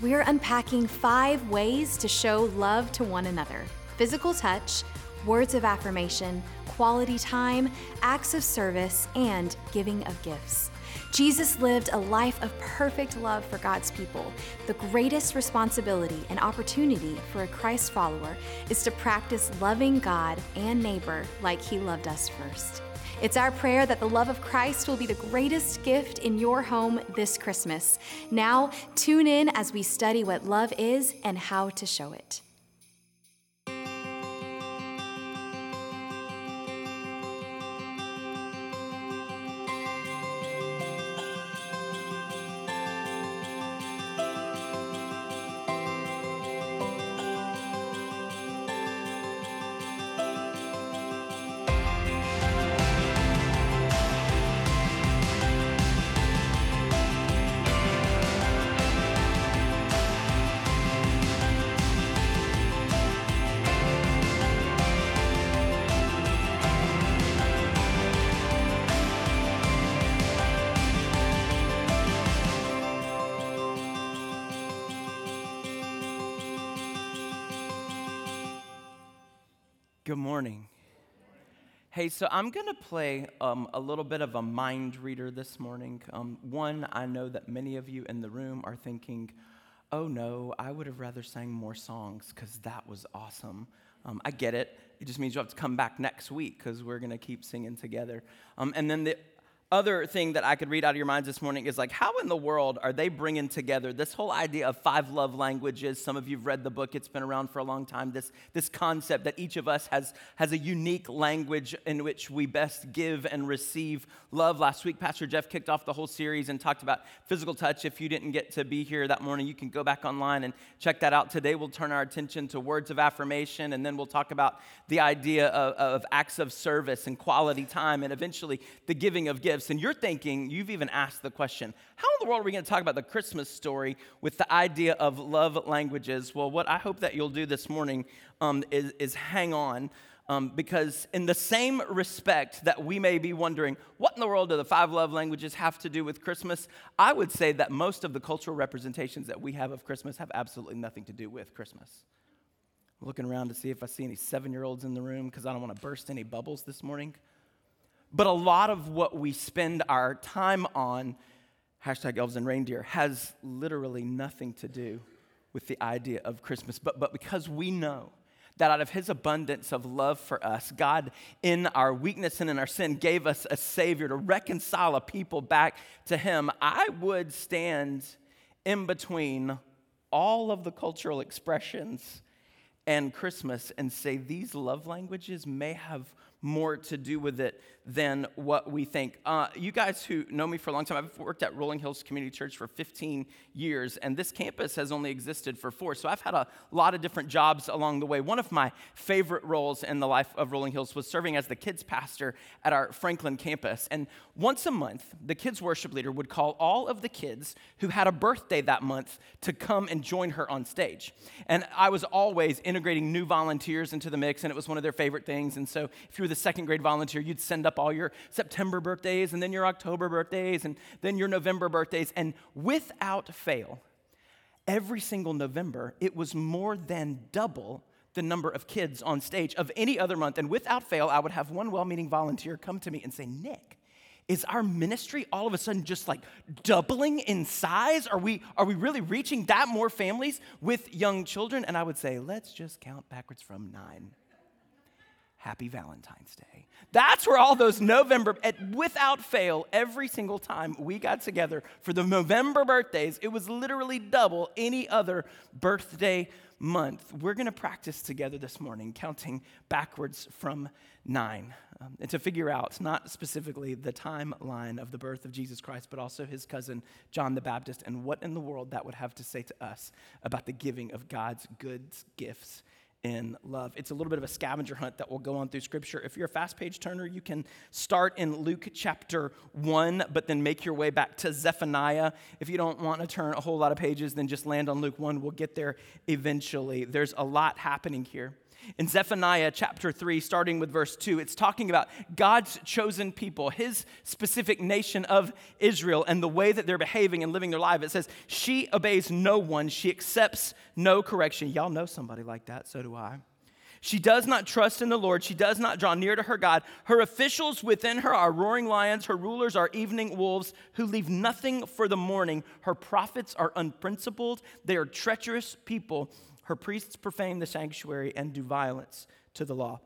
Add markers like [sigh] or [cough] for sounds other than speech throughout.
we're unpacking five ways to show love to one another physical touch, words of affirmation, quality time, acts of service, and giving of gifts. Jesus lived a life of perfect love for God's people. The greatest responsibility and opportunity for a Christ follower is to practice loving God and neighbor like he loved us first. It's our prayer that the love of Christ will be the greatest gift in your home this Christmas. Now, tune in as we study what love is and how to show it. Good morning. Hey, so I'm going to play um, a little bit of a mind reader this morning. Um, one, I know that many of you in the room are thinking, oh no, I would have rather sang more songs because that was awesome. Um, I get it. It just means you'll have to come back next week because we're going to keep singing together. Um, and then the other thing that I could read out of your minds this morning is like, how in the world are they bringing together this whole idea of five love languages? Some of you've read the book, it's been around for a long time. This, this concept that each of us has, has a unique language in which we best give and receive love. Last week, Pastor Jeff kicked off the whole series and talked about physical touch. If you didn't get to be here that morning, you can go back online and check that out. Today, we'll turn our attention to words of affirmation, and then we'll talk about the idea of, of acts of service and quality time, and eventually the giving of gifts gifts, and you're thinking, you've even asked the question, how in the world are we going to talk about the Christmas story with the idea of love languages? Well, what I hope that you'll do this morning um, is, is hang on. Um, because, in the same respect that we may be wondering, what in the world do the five love languages have to do with Christmas? I would say that most of the cultural representations that we have of Christmas have absolutely nothing to do with Christmas. Looking around to see if I see any seven year olds in the room because I don't want to burst any bubbles this morning. But a lot of what we spend our time on, hashtag elves and reindeer, has literally nothing to do with the idea of Christmas. But, but because we know that out of his abundance of love for us, God, in our weakness and in our sin, gave us a Savior to reconcile a people back to him, I would stand in between all of the cultural expressions and Christmas and say these love languages may have more to do with it than what we think. Uh, you guys who know me for a long time, I've worked at Rolling Hills Community Church for 15 years, and this campus has only existed for four. So I've had a lot of different jobs along the way. One of my favorite roles in the life of Rolling Hills was serving as the kids pastor at our Franklin campus. And once a month, the kids worship leader would call all of the kids who had a birthday that month to come and join her on stage. And I was always integrating new volunteers into the mix, and it was one of their favorite things. And so if you were the second grade volunteer, you'd send up all your September birthdays, and then your October birthdays, and then your November birthdays. And without fail, every single November, it was more than double the number of kids on stage of any other month. And without fail, I would have one well meaning volunteer come to me and say, Nick, is our ministry all of a sudden just like doubling in size? Are we, are we really reaching that more families with young children? And I would say, let's just count backwards from nine. Happy Valentine's Day. That's where all those November, without fail, every single time we got together for the November birthdays, it was literally double any other birthday month. We're going to practice together this morning, counting backwards from nine. Um, and to figure out not specifically the timeline of the birth of Jesus Christ, but also his cousin, John the Baptist, and what in the world that would have to say to us about the giving of God's good gifts in love. It's a little bit of a scavenger hunt that will go on through Scripture. If you're a fast page turner, you can start in Luke chapter 1, but then make your way back to Zephaniah. If you don't want to turn a whole lot of pages, then just land on Luke 1. We'll get there eventually. There's a lot happening here. In Zephaniah chapter 3, starting with verse 2, it's talking about God's chosen people, his specific nation of Israel, and the way that they're behaving and living their life. It says, She obeys no one, she accepts no correction. Y'all know somebody like that, so do I. She does not trust in the Lord. She does not draw near to her God. Her officials within her are roaring lions. Her rulers are evening wolves who leave nothing for the morning. Her prophets are unprincipled. They are treacherous people. Her priests profane the sanctuary and do violence to the law.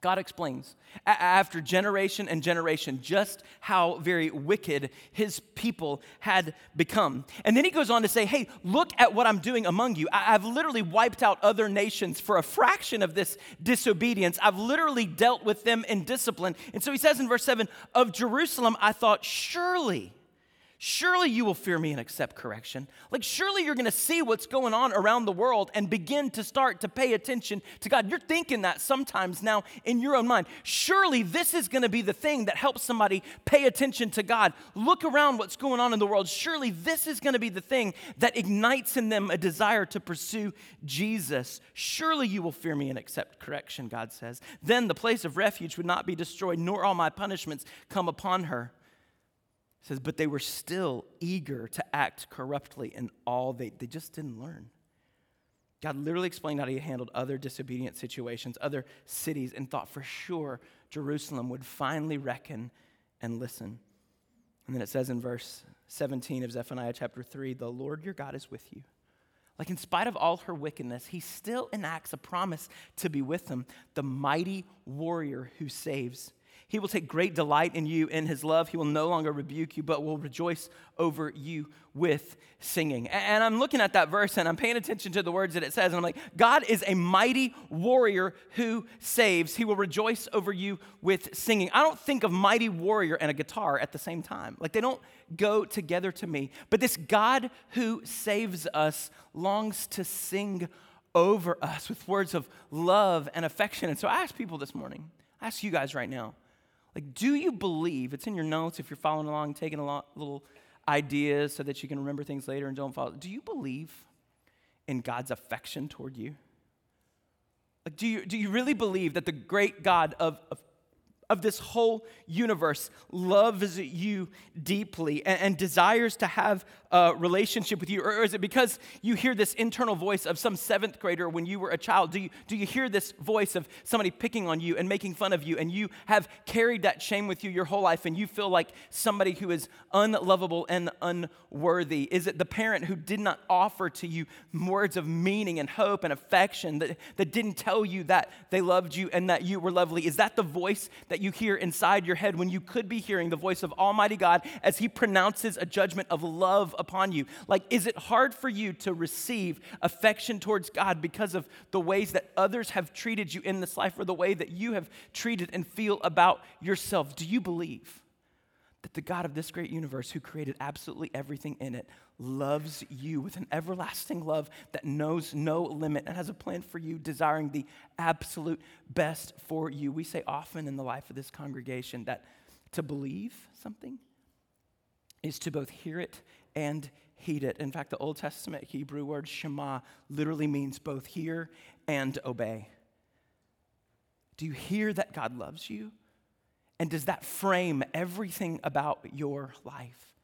God explains after generation and generation just how very wicked his people had become. And then he goes on to say, Hey, look at what I'm doing among you. I've literally wiped out other nations for a fraction of this disobedience. I've literally dealt with them in discipline. And so he says in verse 7 Of Jerusalem, I thought, surely Surely you will fear me and accept correction. Like, surely you're gonna see what's going on around the world and begin to start to pay attention to God. You're thinking that sometimes now in your own mind. Surely this is gonna be the thing that helps somebody pay attention to God. Look around what's going on in the world. Surely this is gonna be the thing that ignites in them a desire to pursue Jesus. Surely you will fear me and accept correction, God says. Then the place of refuge would not be destroyed, nor all my punishments come upon her says, but they were still eager to act corruptly in all they, they just didn't learn. God literally explained how he handled other disobedient situations, other cities, and thought for sure Jerusalem would finally reckon and listen. And then it says in verse 17 of Zephaniah chapter 3 the Lord your God is with you. Like, in spite of all her wickedness, he still enacts a promise to be with them, the mighty warrior who saves. He will take great delight in you in his love. He will no longer rebuke you, but will rejoice over you with singing. And I'm looking at that verse and I'm paying attention to the words that it says. And I'm like, God is a mighty warrior who saves. He will rejoice over you with singing. I don't think of mighty warrior and a guitar at the same time. Like they don't go together to me. But this God who saves us longs to sing over us with words of love and affection. And so I ask people this morning, I ask you guys right now, like, do you believe? It's in your notes if you're following along, taking a lot, little ideas so that you can remember things later and don't follow. Do you believe in God's affection toward you? Like, do you, do you really believe that the great God of, of of this whole universe loves you deeply and, and, desires to have a relationship with you? Or is it because you hear this internal voice of some seventh grader when you were a child? Do you, do you hear this voice of somebody picking on you and making fun of you, and you have carried that shame with you your whole life, and you feel like somebody who is unlovable and unworthy? Is it the parent who did not offer to you words of meaning and hope and affection that, that didn't tell you that they loved you and that you were lovely? Is that the voice that you hear inside your head when you could be hearing the voice of Almighty God as He pronounces a judgment of love upon you? Like, is it hard for you to receive affection towards God because of the ways that others have treated you in this life or the way that you have treated and feel about yourself? Do you believe? That the God of this great universe, who created absolutely everything in it, loves you with an everlasting love that knows no limit and has a plan for you, desiring the absolute best for you. We say often in the life of this congregation that to believe something is to both hear it and heed it. In fact, the Old Testament Hebrew word Shema literally means both hear and obey. Do you hear that God loves you? And does that frame everything about your life?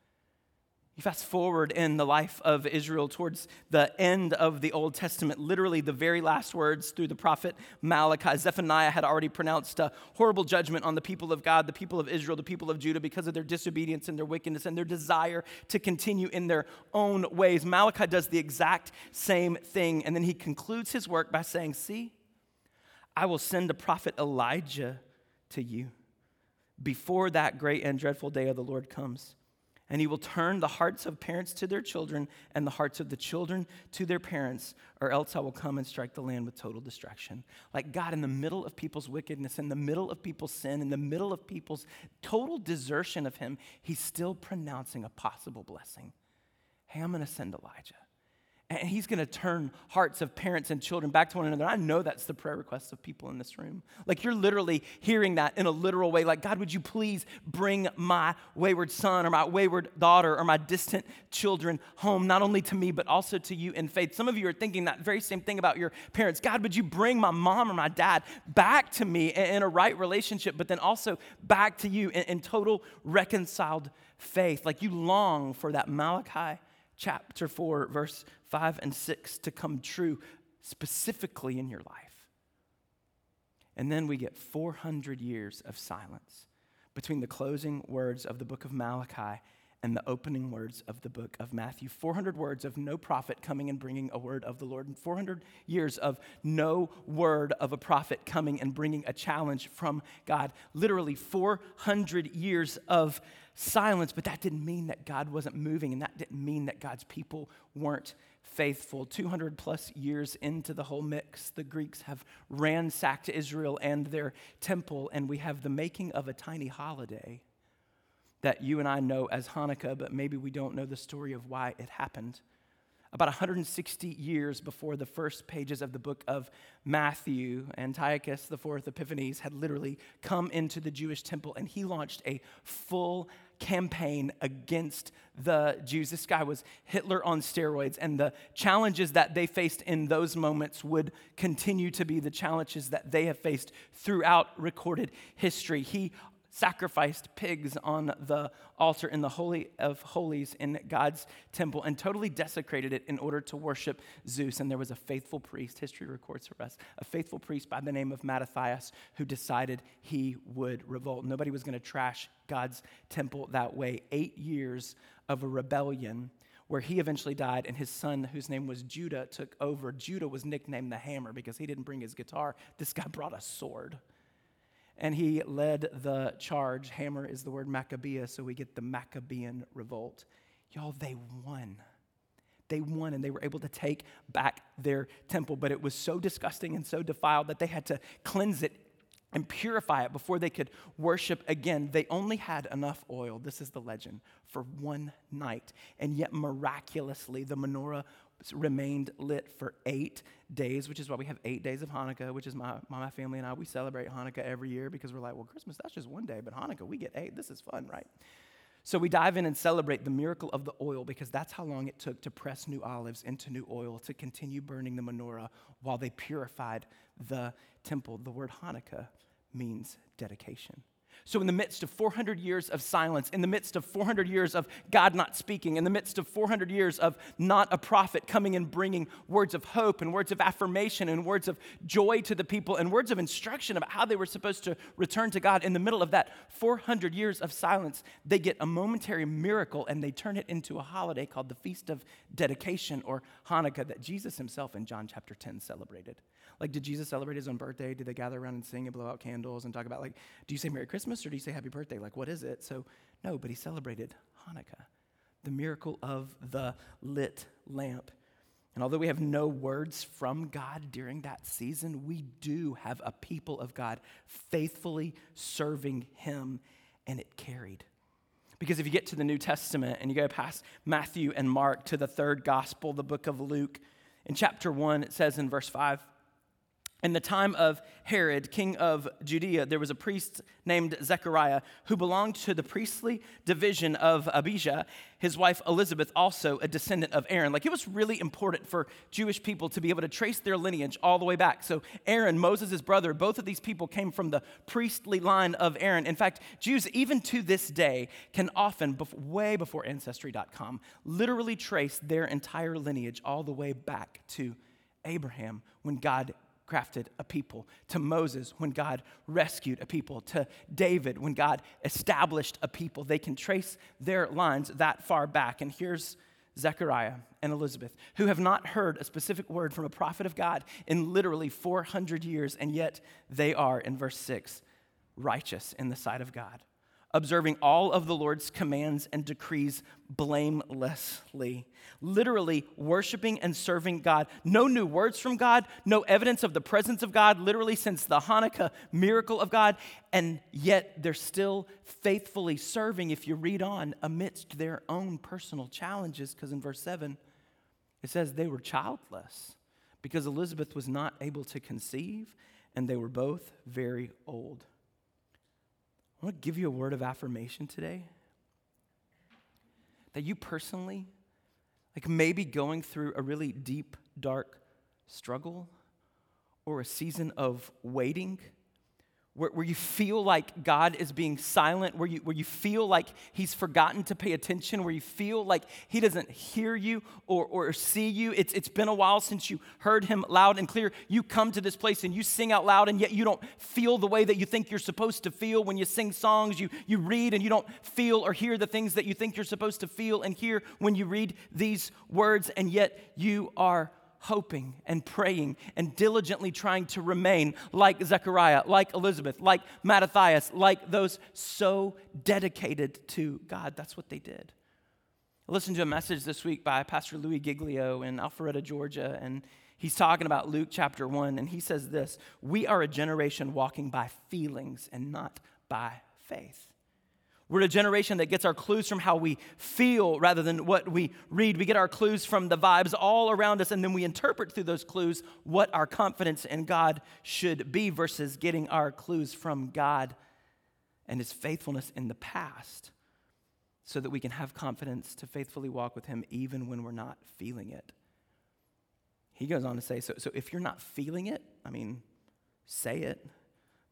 You fast forward in the life of Israel towards the end of the Old Testament, literally the very last words through the prophet Malachi. Zephaniah had already pronounced a horrible judgment on the people of God, the people of Israel, the people of Judah, because of their disobedience and their wickedness and their desire to continue in their own ways. Malachi does the exact same thing. And then he concludes his work by saying, See, I will send the prophet Elijah to you before that great and dreadful day of the Lord comes. And he will turn the hearts of parents to their children and the hearts of the children to their parents, or else I will come and strike the land with total destruction. Like God, in the middle of people's wickedness, in the middle of people's sin, in the middle of people's total desertion of him, he's still pronouncing a possible blessing. Hey, I'm going to send Elijah. And he's going to turn hearts of parents and children back to one another. I know that's the prayer requests of people in this room. Like you're literally hearing that in a literal way. Like, God, would you please bring my wayward son or my wayward daughter or my distant children home, not only to me, but also to you in faith? Some of you are thinking that very same thing about your parents. God, would you bring my mom or my dad back to me in a right relationship, but then also back to you in, in total reconciled faith? Like you long for that Malachi chapter 4, verse 5 and 6 to come true specifically in your life. And then we get 400 years of silence between the closing words of the book of Malachi and the opening words of the book of Matthew. 400 words of no prophet coming and bringing a word of the Lord, and 400 years of no word of a prophet coming and bringing a challenge from God. Literally 400 years of silence, but that didn't mean that God wasn't moving, and that didn't mean that God's people weren't faithful. 200 plus years into the whole mix, the Greeks have ransacked Israel and their temple, and we have the making of a tiny holiday that you and I know as Hanukkah, but maybe we don't know the story of why it happened. About 160 years before the first pages of the book of Matthew, Antiochus IV Epiphanes had literally come into the Jewish temple and he launched a full campaign against the Jews. This guy was Hitler on steroids, and the challenges that they faced in those moments would continue to be the challenges that they have faced throughout recorded history. He sacrificed pigs on the altar in the Holy of Holies in God's temple and totally desecrated it in order to worship Zeus. And there was a faithful priest, history records for us, a faithful priest by the name of Mattathias who decided he would revolt. Nobody was going to trash God's temple that way. Eight years of a rebellion where he eventually died and his son, whose name was Judah, took over. Judah was nicknamed the hammer because he didn't bring his guitar. This guy brought a sword and he led the charge. Hammer is the word Maccabeus, so we get the Maccabean revolt. Y'all, they won. They won and they were able to take back their temple, but it was so disgusting and so defiled that they had to cleanse it and purify it before they could worship again. They only had enough oil, this is the legend, for one night. And yet, miraculously, the menorah remained lit for eight days, which is why we have eight days of Hanukkah, which is my, my family and I, we celebrate Hanukkah every year because we're like, well, Christmas, that's just one day, but Hanukkah, we get eight. This is fun, right? So we dive in and celebrate the miracle of the oil because that's how long it took to press new olives into new oil to continue burning the menorah while they purified the temple. The word Hanukkah means dedication. So, in the midst of 400 years of silence, in the midst of 400 years of God not speaking, in the midst of 400 years of not a prophet coming and bringing words of hope and words of affirmation and words of joy to the people and words of instruction about how they were supposed to return to God, in the middle of that 400 years of silence, they get a momentary miracle and they turn it into a holiday called the Feast of Dedication or Hanukkah that Jesus himself in John chapter 10 celebrated. Like, did Jesus celebrate his own birthday? Did they gather around and sing and blow out candles and talk about, like, do you say Merry Christmas or do you say Happy Birthday? Like, what is it? So, no, but he celebrated Hanukkah, the miracle of the lit lamp. And although we have no words from God during that season, we do have a people of God faithfully serving him, and it carried. Because if you get to the New Testament and you go past Matthew and Mark to the third gospel, the book of Luke, in chapter 1, it says in verse 5 in the time of Herod, king of Judea, there was a priest named Zechariah who belonged to the priestly division of Abijah. His wife Elizabeth, also a descendant of Aaron. Like it was really important for Jewish people to be able to trace their lineage all the way back. So, Aaron, Moses' brother, both of these people came from the priestly line of Aaron. In fact, Jews, even to this day, can often, way before Ancestry.com, literally trace their entire lineage all the way back to Abraham when God crafted a people, to Moses when God rescued a people, to David when God established a people. They can trace their lines that far back. And here's Zechariah and Elizabeth, who have not heard a specific word from a prophet of God in literally 400 years, and yet they are, in verse 6, righteous in the sight of God observing all of the Lord's commands and decrees blamelessly. Literally worshiping and serving God. No new words from God, no evidence of the presence of God, literally since the Hanukkah miracle of God. And yet they're still faithfully serving, if you read on, amidst their own personal challenges, because in verse 7, it says they were childless because Elizabeth was not able to conceive and they were both very old. I want to give you a word of affirmation today. That you personally, like maybe going through a really deep, dark struggle or a season of waiting where, where you feel like God is being silent, where you, where you feel like He's forgotten to pay attention, where you feel like He doesn't hear you or, or see you. It's, it's been a while since you heard Him loud and clear. You come to this place and you sing out loud, and yet you don't feel the way that you think you're supposed to feel when you sing songs. You, you read and you don't feel or hear the things that you think you're supposed to feel and hear when you read these words, and yet you are hoping and praying and diligently trying to remain like Zechariah, like Elizabeth, like Mattathias, like those so dedicated to God. That's what they did. I listened to a message this week by Pastor Louie Giglio in Alpharetta, Georgia, and he's talking about Luke chapter 1, and he says this We are a generation walking by feelings and not by faith. We're a generation that gets our clues from how we feel rather than what we read. We get our clues from the vibes all around us, and then we interpret through those clues what our confidence in God should be versus getting our clues from God and His faithfulness in the past so that we can have confidence to faithfully walk with Him even when we're not feeling it. He goes on to say so, so if you're not feeling it, I mean, say it,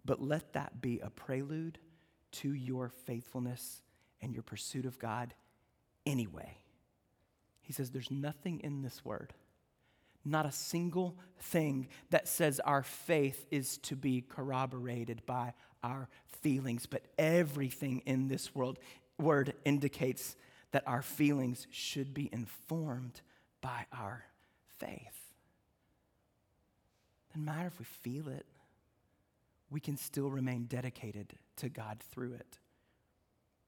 but let that be a prelude to your faithfulness and your pursuit of God anyway. He says, There's nothing in this word, not a single thing that says our faith is to be corroborated by our feelings, but everything in this world, word indicates that our feelings should be informed by our faith. Doesn't matter if we feel it we can still remain dedicated to God through it.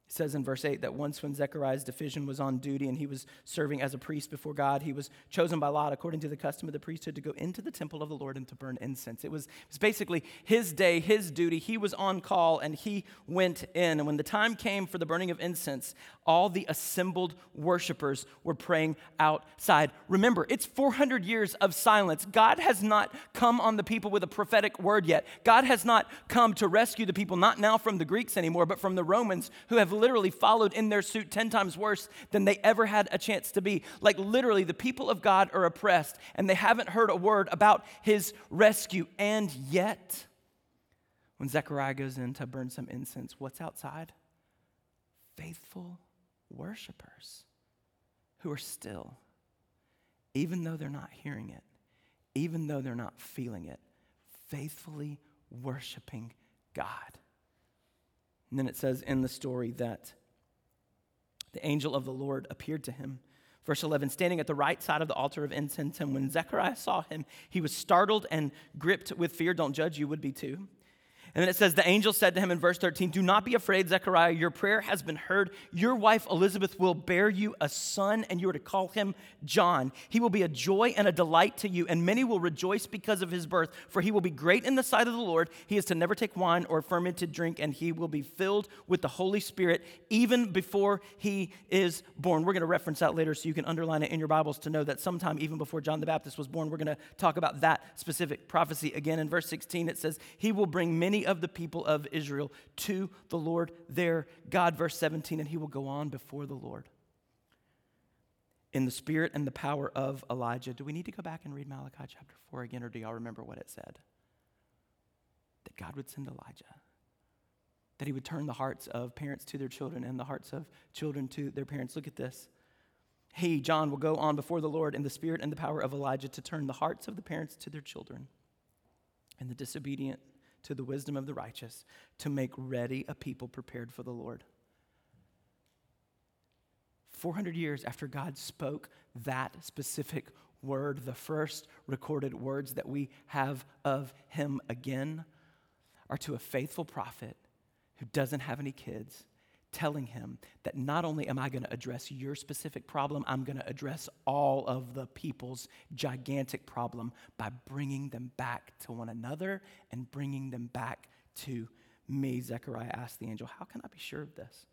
It says in verse 8 that once when Zechariah's division was on duty and he was serving as a priest before God, he was chosen by Lot, according to the custom of the priesthood, to go into the temple of the Lord and to burn incense. It was, it was basically his day, his duty. He was on call and he went in. And when the time came for the burning of incense, all the assembled worshipers were praying outside. Remember, it's 400 years of silence. God has not come on the people with a prophetic word yet. God has not come to rescue the people, not now from the Greeks anymore, but from the Romans who have literally followed in their suit 10 times worse than they ever had a chance to be. Like, literally, the people of God are oppressed and they haven't heard a word about his rescue. And yet, when Zechariah goes in to burn some incense, what's outside? Faithful worshipers who are still, even though they're not hearing it, even though they're not feeling it, faithfully worshiping God. And then it says in the story that the angel of the Lord appeared to him. Verse 11, standing at the right side of the altar of incense, and when Zechariah saw him, he was startled and gripped with fear. Don't judge, you would be too. And then it says, The angel said to him in verse 13, Do not be afraid, Zechariah. Your prayer has been heard. Your wife Elizabeth will bear you a son, and you are to call him John. He will be a joy and a delight to you, and many will rejoice because of his birth, for he will be great in the sight of the Lord. He is to never take wine or fermented drink, and he will be filled with the Holy Spirit even before he is born. We're going to reference that later so you can underline it in your Bibles to know that sometime even before John the Baptist was born, we're going to talk about that specific prophecy again. In verse 16, it says, He will bring of the people of Israel to the Lord their God. Verse 17, and he will go on before the Lord in the spirit and the power of Elijah. Do we need to go back and read Malachi chapter 4 again, or do y'all remember what it said? That God would send Elijah. That he would turn the hearts of parents to their children and the hearts of children to their parents. Look at this. He, John, will go on before the Lord in the spirit and the power of Elijah to turn the hearts of the parents to their children and the disobedient to the wisdom of the righteous to make ready a people prepared for the Lord. 400 years after God spoke that specific word, the first recorded words that we have of him again are to a faithful prophet who doesn't have any kids telling him that not only am I going to address your specific problem, I'm going to address all of the people's gigantic problem by bringing them back to one another and bringing them back to me. Zechariah asked the angel, How can I be sure of this?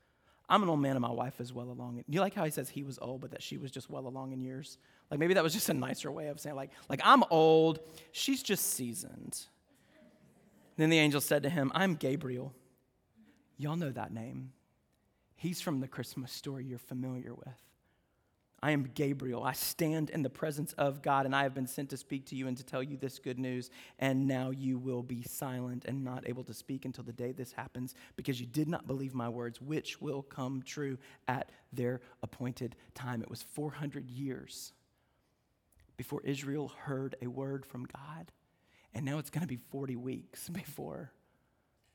I'm an old man and my wife is well along. You like how he says he was old, but that she was just well along in years? Like maybe that was just a nicer way of saying, like, like I'm old, she's just seasoned. Then the angel said to him, I'm Gabriel. Y'all know that name. He's from the Christmas story you're familiar with. I am Gabriel. I stand in the presence of God, and I have been sent to speak to you and to tell you this good news. And now you will be silent and not able to speak until the day this happens, because you did not believe my words, which will come true at their appointed time. It was 400 years before Israel heard a word from God. And now it's going to be 40 weeks [laughs] before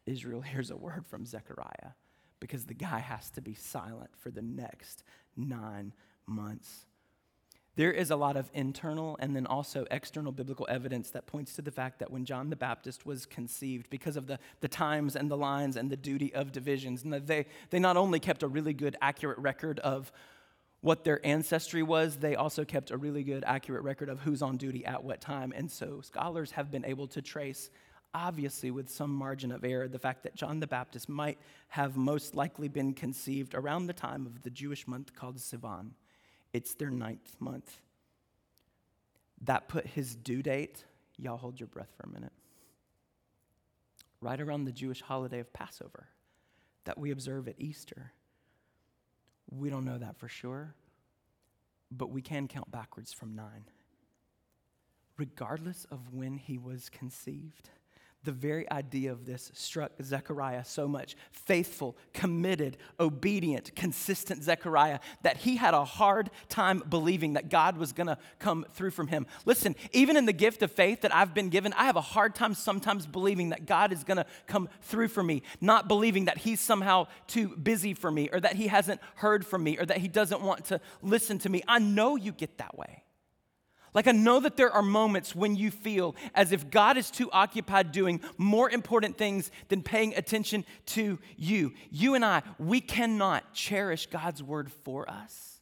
Israel hears a word from Zechariah because the guy has to be silent for the next nine months. There is a lot of internal and then also external biblical evidence that points to the fact that when John the Baptist was conceived, because of the, the times and the lines and the duty of divisions, and they, they not only kept a really good, accurate record of what their ancestry was, they also kept a really good, accurate record of who's on duty at what time. And so scholars have been able to trace, obviously with some margin of error, the fact that John the Baptist might have most likely been conceived around the time of the Jewish month called Sivan. It's their ninth month. That put his due date, y'all hold your breath for a minute, right around the Jewish holiday of Passover that we observe at Easter. We don't know that for sure, but we can count backwards from nine. Regardless of when he was conceived, the very idea of this struck Zechariah so much. Faithful, committed, obedient, consistent Zechariah that he had a hard time believing that God was going to come through from him. Listen, even in the gift of faith that I've been given, I have a hard time sometimes believing that God is going to come through for me, not believing that he's somehow too busy for me or that he hasn't heard from me or that he doesn't want to listen to me. I know you get that way. Like, I know that there are moments when you feel as if God is too occupied doing more important things than paying attention to you. You and I, we cannot cherish God's word for us.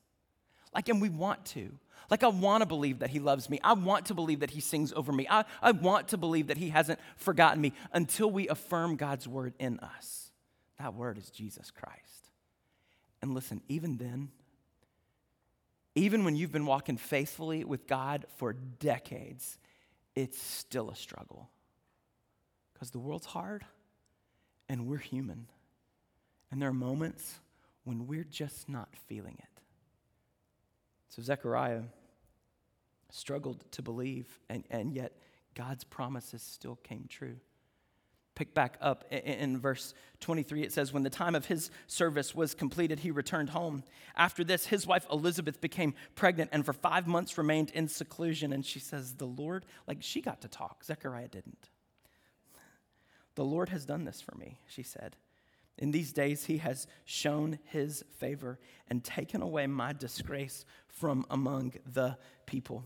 Like, and we want to. Like, I want to believe that He loves me. I want to believe that He sings over me. I, I want to believe that He hasn't forgotten me until we affirm God's word in us. That word is Jesus Christ. And listen, even then, even when you've been walking faithfully with God for decades, it's still a struggle. Because the world's hard and we're human. And there are moments when we're just not feeling it. So Zechariah struggled to believe, and, and yet God's promises still came true pick back up in verse 23. It says, When the time of his service was completed, he returned home. After this, his wife Elizabeth became pregnant and for five months remained in seclusion. And she says, The Lord, like she got to talk, Zechariah didn't. The Lord has done this for me, she said. In these days, he has shown his favor and taken away my disgrace from among the people.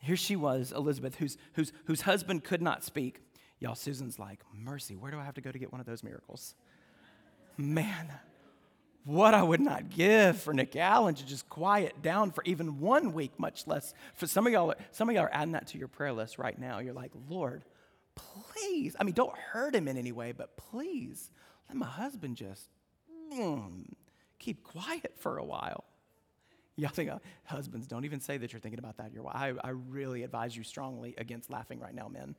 Here she was, Elizabeth, whose, whose, whose husband could not speak Y'all, Susan's like, Mercy, where do I have to go to get one of those miracles? Man, what I would not give for Nick Allen to just quiet down for even one week, much less for some of y'all. Some of y'all are adding that to your prayer list right now. You're like, Lord, please. I mean, don't hurt him in any way, but please let my husband just mm, keep quiet for a while. Y'all think uh, husbands don't even say that you're thinking about that. Your I, I really advise you strongly against laughing right now, men.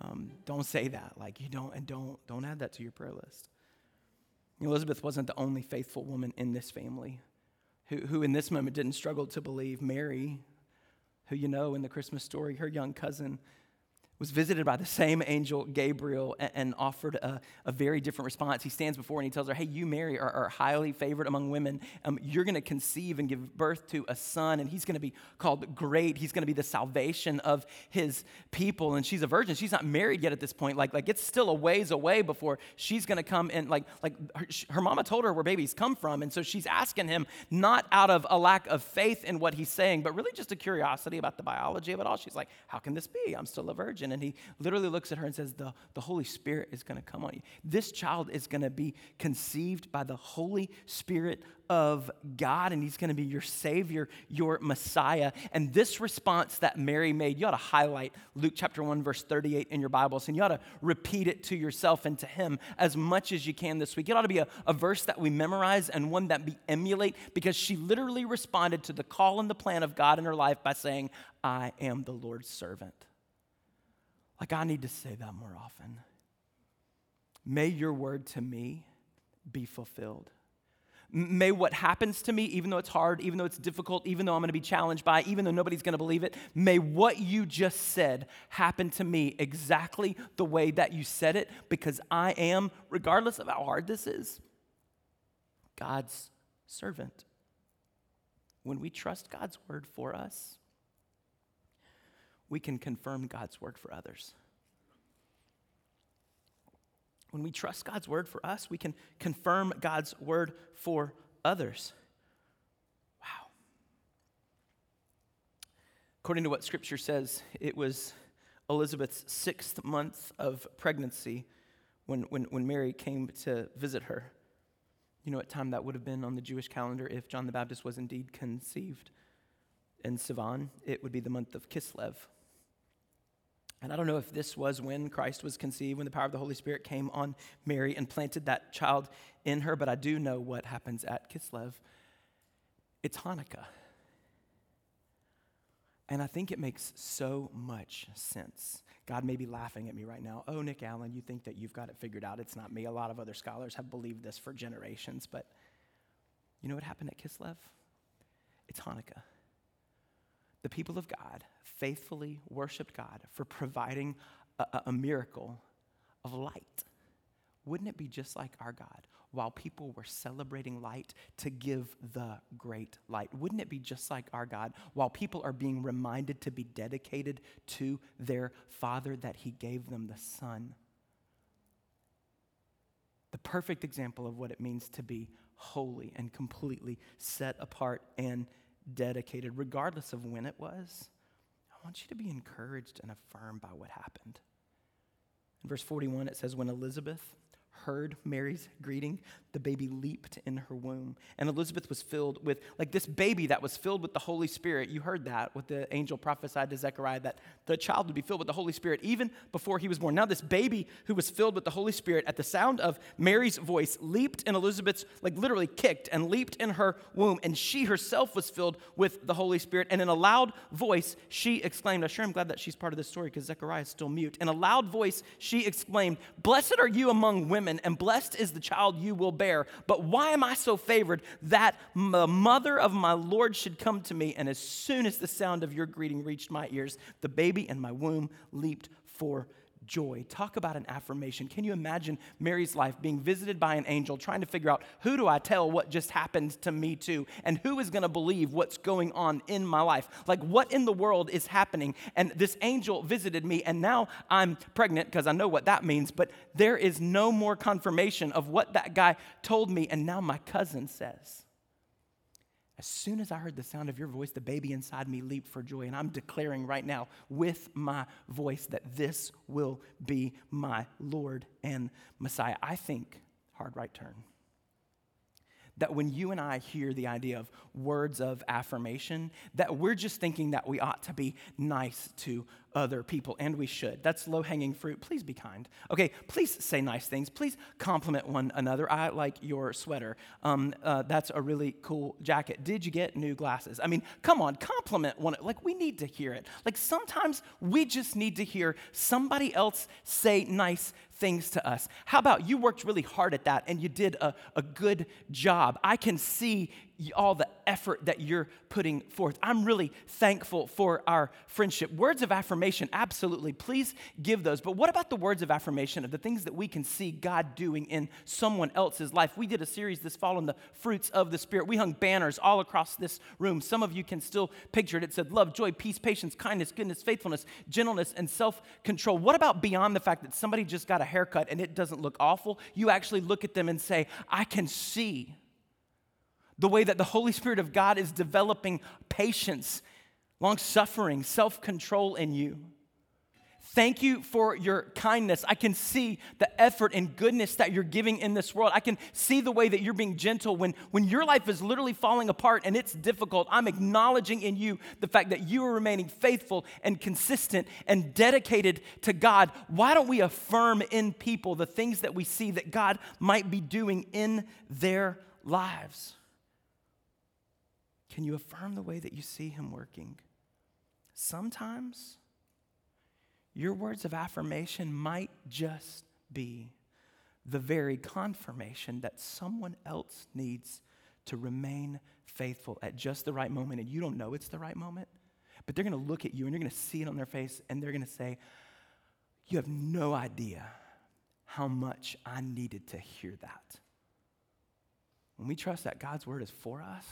Um, don't say that. Like you don't, and don't don't add that to your prayer list. Elizabeth wasn't the only faithful woman in this family who, who in this moment didn't struggle to believe. Mary, who you know in the Christmas story, her young cousin, was visited by the same angel, Gabriel, and, and offered a, a, very different response. He stands before her and he tells her, Hey, you, Mary, are, are highly favored among women. Um, you're going to conceive and give birth to a son, and he's going to be called great. He's going to be the salvation of his people. And she's a virgin. She's not married yet at this point. Like, like it's still a ways away before she's going to come and, like, like her, her mama told her where babies come from. And so she's asking him, not out of a lack of faith in what he's saying, but really just a curiosity about the biology of it all. She's like, How can this be? I'm still a virgin. Conception. And he literally looks at her and says, The, the Holy Spirit is going to come on you. This child is going to be conceived by the Holy Spirit of God, and he's going to be your Savior, your Messiah. And this response that Mary made, you ought to highlight Luke chapter 1, verse 38 in your Bibles, and you ought to repeat it to yourself and to him as much as you can this week. It ought to be a, a verse that we memorize and one that we emulate because she literally responded to the call and the plan of God in her life by saying, I am the Lord's servant. Like, I need to say that more often. May your word to me be fulfilled. May what happens to me, even though it's hard, even though it's difficult, even though I'm going to be challenged by, even though nobody's going to believe it, may what you just said happen to me exactly the way that you said it, because I am, regardless of how hard this is, God's servant. When we trust God's word for us, we can confirm God's word for others. When we trust God's word for us, we can confirm God's word for others. Wow. According to what scripture says, it was Elizabeth's sixth month of pregnancy when, when, when Mary came to visit her. You know what time that would have been on the Jewish calendar if John the Baptist was indeed conceived in Sivan? It would be the month of Kislev. And I don't know if this was when Christ was conceived, when the power of the Holy Spirit came on Mary and planted that child in her, but I do know what happens at Kislev. It's Hanukkah. And I think it makes so much sense. God may be laughing at me right now. Oh, Nick Allen, you think that you've got it figured out. It's not me. A lot of other scholars have believed this for generations. But you know what happened at Kislev? It's Hanukkah. The people of God faithfully worshiped God for providing a, a miracle of light. Wouldn't it be just like our God? While people were celebrating light to give the great light. Wouldn't it be just like our God? While people are being reminded to be dedicated to their Father, that He gave them the Son. The perfect example of what it means to be holy and completely set apart and dedicated, regardless of when it was. I want you to be encouraged and affirmed by what happened. In verse 41, it says, When Elizabeth heard Mary's greeting, the baby leaped in her womb. And Elizabeth was filled with, like this baby that was filled with the Holy Spirit. You heard that, what the angel prophesied to Zechariah, that the child would be filled with the Holy Spirit even before he was born. Now, this baby who was filled with the Holy Spirit, at the sound of Mary's voice, leaped in Elizabeth's, like literally kicked and leaped in her womb. And she herself was filled with the Holy Spirit. And in a loud voice, she exclaimed, I'm sure I'm glad that she's part of this story because Zechariah is still mute. In a loud voice, she exclaimed, Blessed are you among women, and blessed is the child you will bear. But why am I so favored that the mother of my Lord should come to me? And as soon as the sound of your greeting reached my ears, the baby in my womb leaped for joy. Talk about an affirmation. Can you imagine Mary's life being visited by an angel, trying to figure out who do I tell what just happened to me too? And who is going to believe what's going on in my life? Like, what in the world is happening? And this angel visited me, and now I'm pregnant because I know what that means, but there is no more confirmation of what that guy told me. And now my cousin says, as soon as I heard the sound of your voice, the baby inside me leaped for joy. And I'm declaring right now with my voice that this will be my Lord and Messiah. I think, hard right turn, that when you and I hear the idea of words of affirmation, that we're just thinking that we ought to be nice to other people, and we should. That's low hanging fruit. Please be kind. Okay, please say nice things. Please compliment one another. I like your sweater. Um, uh, that's a really cool jacket. Did you get new glasses? I mean, come on, compliment one. Like, we need to hear it. Like, sometimes we just need to hear somebody else say nice things to us. How about you worked really hard at that and you did a, a good job? I can see all the effort that you're putting forth. I'm really thankful for our friendship. Words of affirmation, absolutely. Please give those. But what about the words of affirmation of the things that we can see God doing in someone else's life? We did a series this fall on the fruits of the Spirit. We hung banners all across this room. Some of you can still picture it. It said love, joy, peace, patience, kindness, goodness, faithfulness, gentleness, and self control. What about beyond the fact that somebody just got a haircut and it doesn't look awful? You actually look at them and say, I can see the way that the Holy Spirit of God is developing patience, long suffering, self control in you. Thank you for your kindness. I can see the effort and goodness that you're giving in this world. I can see the way that you're being gentle when, when your life is literally falling apart and it's difficult. I'm acknowledging in you the fact that you are remaining faithful and consistent and dedicated to God. Why don't we affirm in people the things that we see that God might be doing in their lives? Can you affirm the way that you see Him working? Sometimes your words of affirmation might just be the very confirmation that someone else needs to remain faithful at just the right moment. And you don't know it's the right moment, but they're going to look at you and you're going to see it on their face and they're going to say, You have no idea how much I needed to hear that. When we trust that God's word is for us,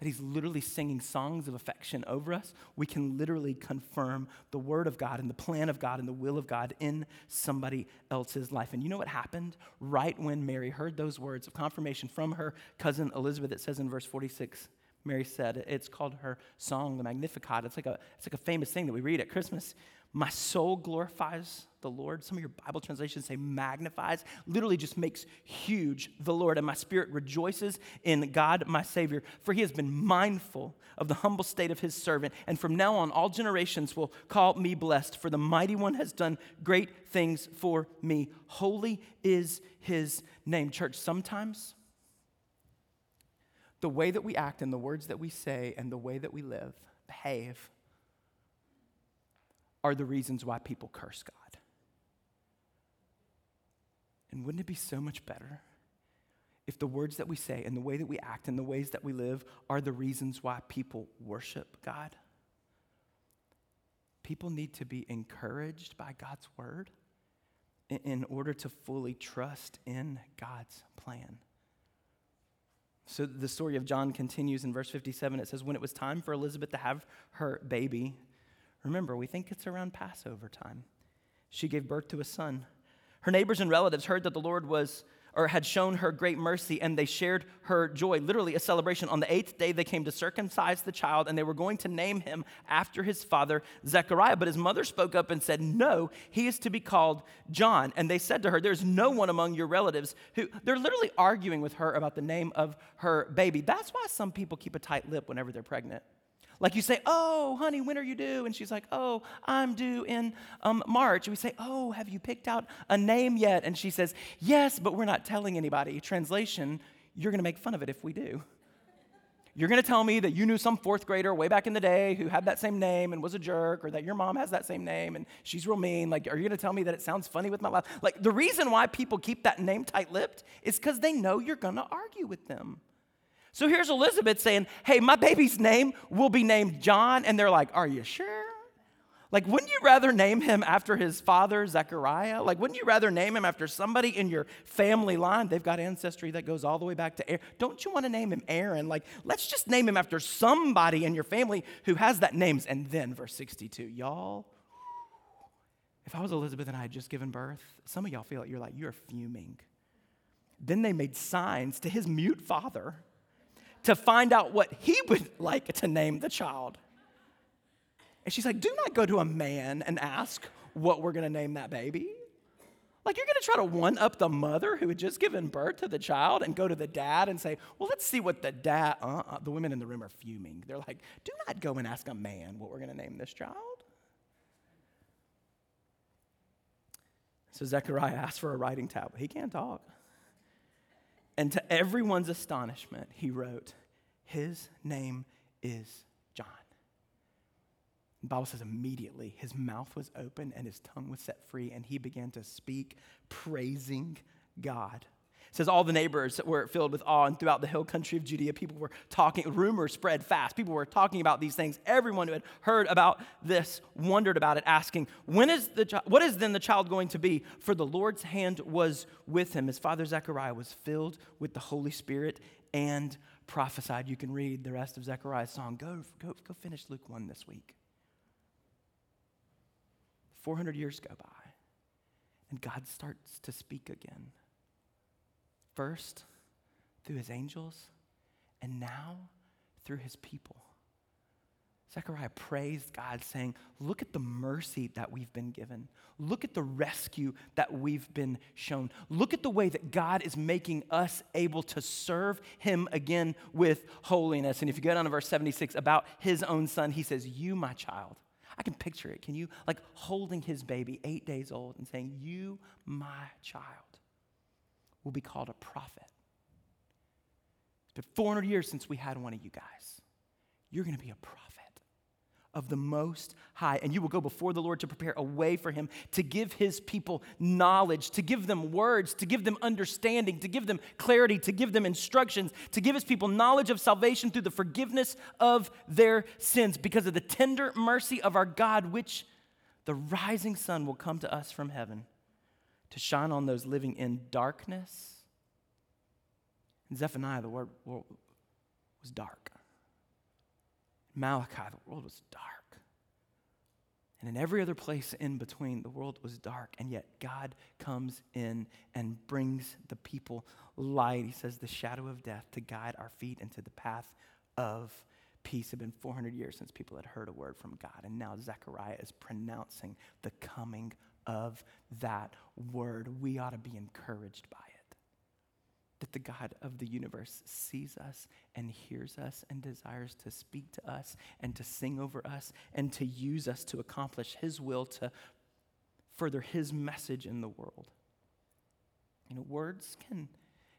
that He's literally singing songs of affection over us, we can literally confirm the Word of God and the plan of God and the will of God in somebody else's life. And you know what happened? Right when Mary heard those words of confirmation from her cousin Elizabeth, it says in verse 46. Mary said, it's called her song, the Magnificat. It's like, a, it's like a famous thing that we read at Christmas. My soul glorifies the Lord. Some of your Bible translations say magnifies, literally just makes huge the Lord. And my spirit rejoices in God, my Savior, for he has been mindful of the humble state of his servant. And from now on, all generations will call me blessed, for the mighty one has done great things for me. Holy is his name. Church, sometimes the way that we act and the words that we say and the way that we live, behave, are the reasons why people curse God. And wouldn't it be so much better if the words that we say and the way that we act and the ways that we live are the reasons why people worship God? People need to be encouraged by God's word in order to fully trust in God's plan. So the story of John continues in verse 57. It says, When it was time for Elizabeth to have her baby, remember, we think it's around Passover time, she gave birth to a son. Her neighbors and relatives heard that the Lord was or had shown her great mercy and they shared her joy. Literally, a celebration. On the eighth day, they came to circumcise the child and they were going to name him after his father, Zechariah. But his mother spoke up and said, No, he is to be called John. And they said to her, There's no one among your relatives who, they're literally arguing with her about the name of her baby. That's why some people keep a tight lip whenever they're pregnant. Like you say, Oh, honey, when are you due? And she's like, Oh, I'm due in um, March. And we say, Oh, have you picked out a name yet? And she says, Yes, but we're not telling anybody. Translation, you're going to make fun of it if we do. You're going to tell me that you knew some fourth grader way back in the day who had that same name and was a jerk, or that your mom has that same name and she's real mean. Like, are you going to tell me that it sounds funny with my life? Like, the reason why people keep that name tight lipped is because they know you're going to argue with them. So here's Elizabeth saying, Hey, my baby's name will be named John. And they're like, Are you sure? Like, wouldn't you rather name him after his father, Zechariah? Like, wouldn't you rather name him after somebody in your family line? They've got ancestry that goes all the way back to Aaron. Don't you want to name him Aaron? Like, let's just name him after somebody in your family who has that names. And then, verse 62, y'all, if I was Elizabeth and I had just given birth, some of y'all feel like you're like, you're fuming. Then they made signs to his mute father to find out what he [laughs] would like to name the child. And she's like, Do not go to a man and ask what we're to name that baby. Like, you're to try to one up the mother who had just given birth to the child and go to the dad and say, Well, let's see what the dad, uh-uh. the women in the room are fuming. They're like, Do not go and ask a man what we're to name this child. So Zechariah asked for a writing tablet. He can't talk. And to everyone's astonishment, he wrote, His name is John. The Bible says immediately his mouth was open and his tongue was set free, and he began to speak, praising God. It says all the neighbors were filled with awe, and throughout the hill country of Judea, people were talking. Rumors spread fast. People were talking about these things. Everyone who had heard about this wondered about it, asking, "When is the what is then the child going to be?" For the Lord's hand was with him. His father Zechariah was filled with the Holy Spirit and prophesied. You can read the rest of Zechariah's song. Go, go, go finish Luke 1 this week. 400 years go by, and God starts to speak again. First, through his angels, and now through his people. Zechariah praised God, saying, Look at the mercy that we've been given. Look at the rescue that we've been shown. Look at the way that God is making us able to serve Him again with holiness. And if you go down to verse 76 about His own son, He says, You, my child. I can picture it. Can you, like, holding his baby, eight days old, and saying, You, my child, will be called a prophet. It's been 400 years since we had one of you guys. You're going to be a prophet of the Most High, and you will go before the Lord to prepare a way for Him, to give His people knowledge, to give them words, to give them understanding, to give them clarity, to give them instructions, to give His people knowledge of salvation through the forgiveness of their sins, because of the tender mercy of our God, which the rising sun will come to us from heaven to shine on those living in darkness. In Zephaniah, the word was dark. Malachi, the world was dark. And in every other place in between, the world was dark. And yet God comes in and brings the people light. He says, the shadow of death to guide our feet into the path of peace. It had been 400 years since people had heard a word from God. And now Zechariah is pronouncing the coming of that word. We ought to be encouraged by it that the God of the universe sees us and hears us and desires to speak to us and to sing over us and to use us to accomplish His will to further His message in the world. You know, words can,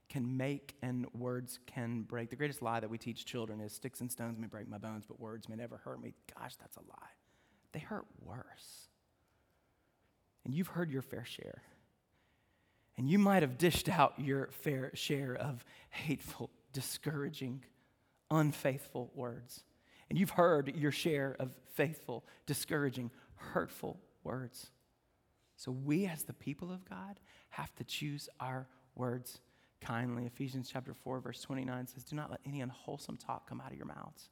can make and words can break. The greatest lie that we teach children is sticks and stones may break my bones, but words may never hurt me. Gosh, that's a lie. They hurt worse. And you've heard your fair share. And you might have dished out your fair share of hateful, discouraging, unfaithful words. And you've heard your share of faithful, discouraging, hurtful words. So we, as the people of God, have to choose our words kindly. Ephesians chapter 4, verse 29 says, Do not let any unwholesome talk come out of your mouths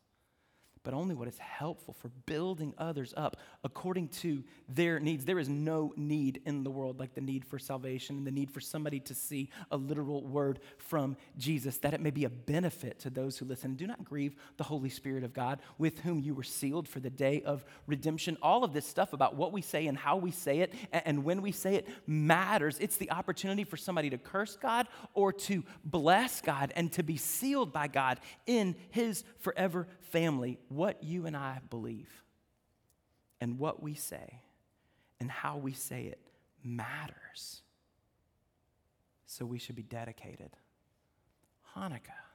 but only what is helpful for building others up according to their needs. There is no need in the world like the need for salvation and the need for somebody to see a literal word from Jesus, that it may be a benefit to those who listen. Do not grieve the Holy Spirit of God, with whom you were sealed for the day of redemption. All of this stuff about what we say and how we say it and when we say it matters. It's the opportunity for somebody to curse God or to bless God and to be sealed by God in his forever family, what you and I believe and what we say and how we say it matters. So we should be dedicated, Hanukkah,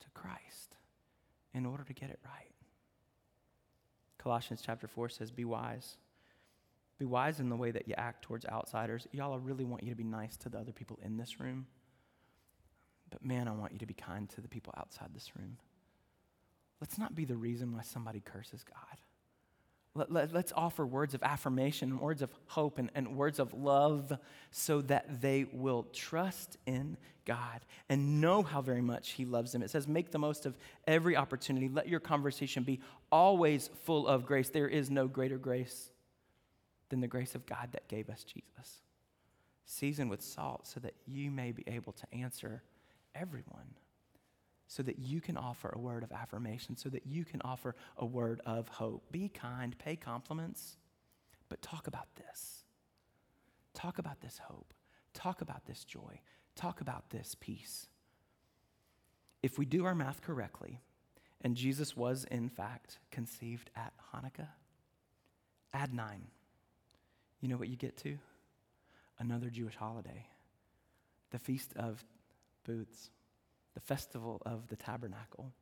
to Christ in order to get it right. Colossians chapter 4 says, Be wise. Be wise in the way that you act towards outsiders. Y'all, I really want you to be nice to the other people in this room. But man, I want you to be kind to the people outside this room. Let's not be the reason why somebody curses God. Let, let, let's offer words of affirmation, words of hope, and, and words of love so that they will trust in God and know how very much He loves them. It says, Make the most of every opportunity. Let your conversation be always full of grace. There is no greater grace than the grace of God that gave us Jesus. Season with salt so that you may be able to answer everyone so that you can offer a word of affirmation, so that you can offer a word of hope. Be kind, pay compliments, but talk about this. Talk about this hope. Talk about this joy. Talk about this peace. If we do our math correctly, and Jesus was in fact conceived at Hanukkah, add nine. You know what you get to? Another Jewish holiday, the Feast of Booths the festival of the tabernacle.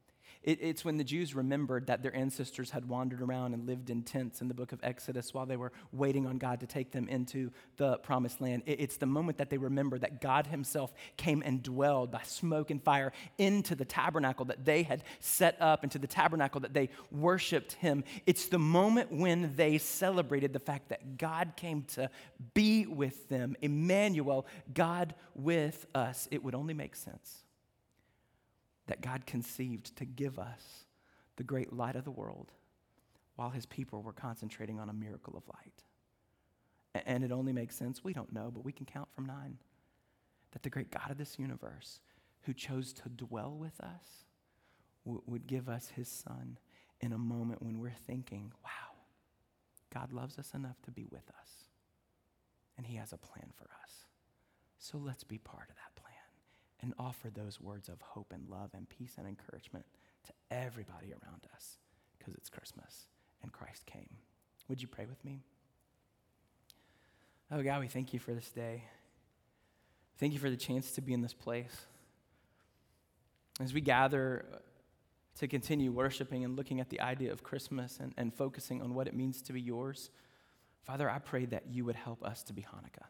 It, it's when the Jews remembered that their ancestors had wandered around and lived in tents in the book of Exodus while they were waiting on God to take them into the promised land. It, it's the moment that they remember that God Himself came and dwelled by smoke and fire into the tabernacle that they had set up, into the tabernacle that they worshiped Him. It's the moment when they celebrated the fact that God came to be with them. Emmanuel, God with us. It would only make sense that God conceived to give us the great light of the world while his people were concentrating on a miracle of light. And it only makes sense, we don't know, but we can count from nine, that the great God of this universe, who chose to dwell with us, would give us his son in a moment when we're thinking, wow, God loves us enough to be with us, and He has a plan for us. So let's be part of that plan and offer those words of hope and love and peace and encouragement to everybody around us because it's Christmas and Christ came. Would you pray with me? Oh, God, we thank you for this day. Thank you for the chance to be in this place. As we gather to continue worshiping and looking at the idea of Christmas and, and focusing on what it means to be yours, Father, I pray that you would help us to be Hanukkah,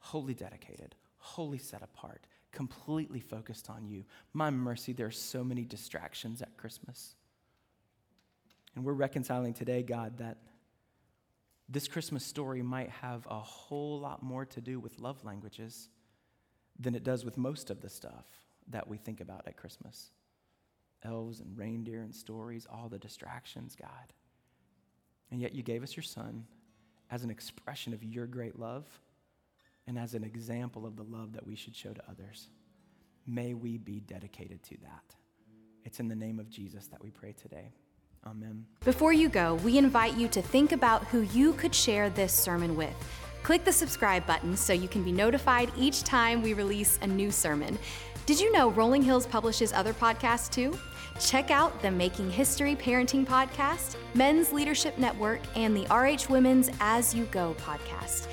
wholly dedicated, wholly set apart, completely focused on you. My mercy, there are so many distractions at Christmas. And we're reconciling today, God, that this Christmas story might have a whole lot more to do with love languages than it does with most of the stuff that we think about at Christmas elves and reindeer and stories, all the distractions, God. And yet you gave us your son as an expression of your great love and as an example of the love that we should show to others. May we be dedicated to that. It's in the name of Jesus that we pray today. Amen. Before you go, we invite you to think about who you could share this sermon with. Click the subscribe button so you can be notified each time we release a new sermon. Did you know Rolling Hills publishes other podcasts too? Check out the Making History Parenting Podcast, Men's Leadership Network, and the RH Women's As You Go podcast.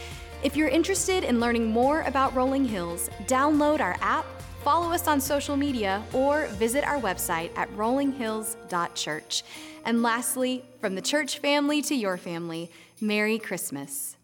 If you're interested in learning more about Rolling Hills, download our app, follow us on social media, or visit our website at rollinghills.church. And lastly, from the church family to your family, Merry Christmas.